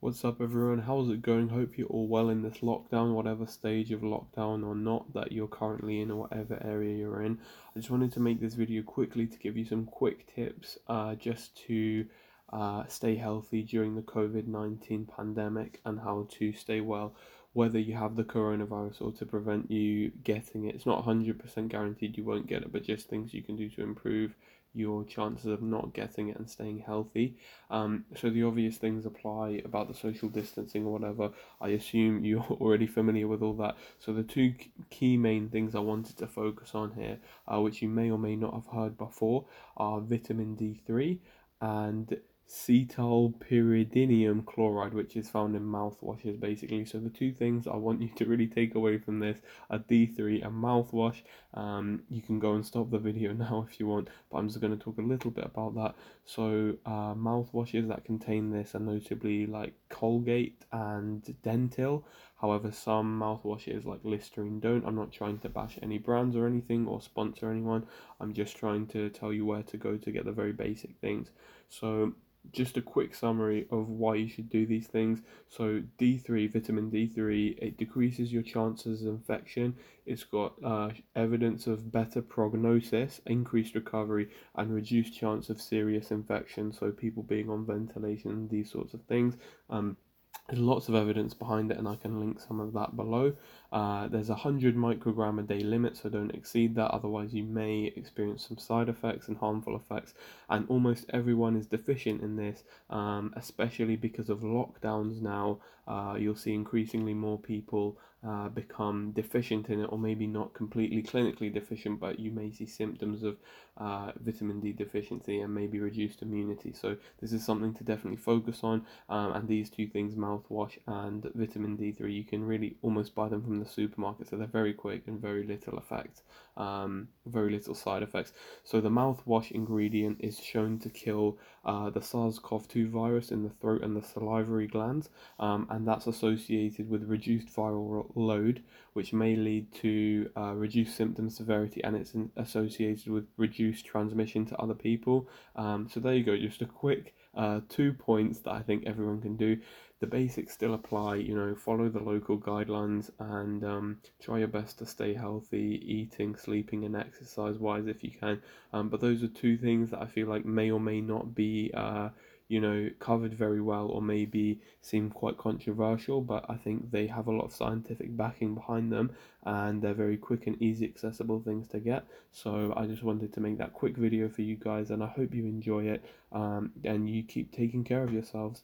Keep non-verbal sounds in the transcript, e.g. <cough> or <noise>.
What's up, everyone? How's it going? Hope you're all well in this lockdown, whatever stage of lockdown or not that you're currently in, or whatever area you're in. I just wanted to make this video quickly to give you some quick tips uh, just to uh, stay healthy during the COVID 19 pandemic and how to stay well, whether you have the coronavirus or to prevent you getting it. It's not 100% guaranteed you won't get it, but just things you can do to improve your chances of not getting it and staying healthy. Um, so the obvious things apply about the social distancing or whatever. I assume <laughs> you're already familiar with all that. So the two key main things I wanted to focus on here, uh, which you may or may not have heard before, are vitamin D3 and cetylpyridinium chloride, which is found in mouthwashes basically. So, the two things I want you to really take away from this are D3 and mouthwash. Um, you can go and stop the video <laughs> now if you want, but I'm just going to talk a little bit about that. So, uh, mouthwashes that contain this are notably like Colgate and Dentyl. However, some mouthwashes like Listerine don't. I'm not trying to bash any brands or anything or sponsor anyone. I'm just trying to tell you where to go to get the very basic things. So, just a quick summary of why you should do these things. So D3, vitamin D3, it decreases your chances of infection. It's got uh, evidence of better prognosis, increased recovery, and reduced chance of serious infection. So people being on ventilation, these sorts of things. Um, there's lots of evidence behind it, and I can link some of that below. Uh, there's a 100 microgram a day limit, so don't exceed that, otherwise, you may experience some side effects and harmful effects. And almost everyone is deficient in this, um, especially because of lockdowns now. Uh, you'll see increasingly more people uh, become deficient in it, or maybe not completely clinically deficient, but you may see symptoms of uh, vitamin D deficiency and maybe reduced immunity. So, this is something to definitely focus on. Um, and these two things, mouthwash and vitamin D3, you can really almost buy them from the supermarket, so they're very quick and very little effect, um, very little side effects. So, the mouthwash ingredient is shown to kill uh, the SARS CoV 2 virus in the throat and the salivary glands, um, and that's associated with reduced viral load, which may lead to uh, reduced symptom severity and it's associated with reduced transmission to other people. Um, so there you go, just a quick uh, two points that I think everyone can do. The basics still apply, you know, follow the local guidelines and um, try your best to stay healthy, eating, sleeping, and exercise wise if you can. Um, but those are two things that I feel like may or may not be. Uh, you know, covered very well or maybe seem quite controversial, but I think they have a lot of scientific backing behind them and they're very quick and easy accessible things to get. So I just wanted to make that quick video for you guys and I hope you enjoy it um, and you keep taking care of yourselves.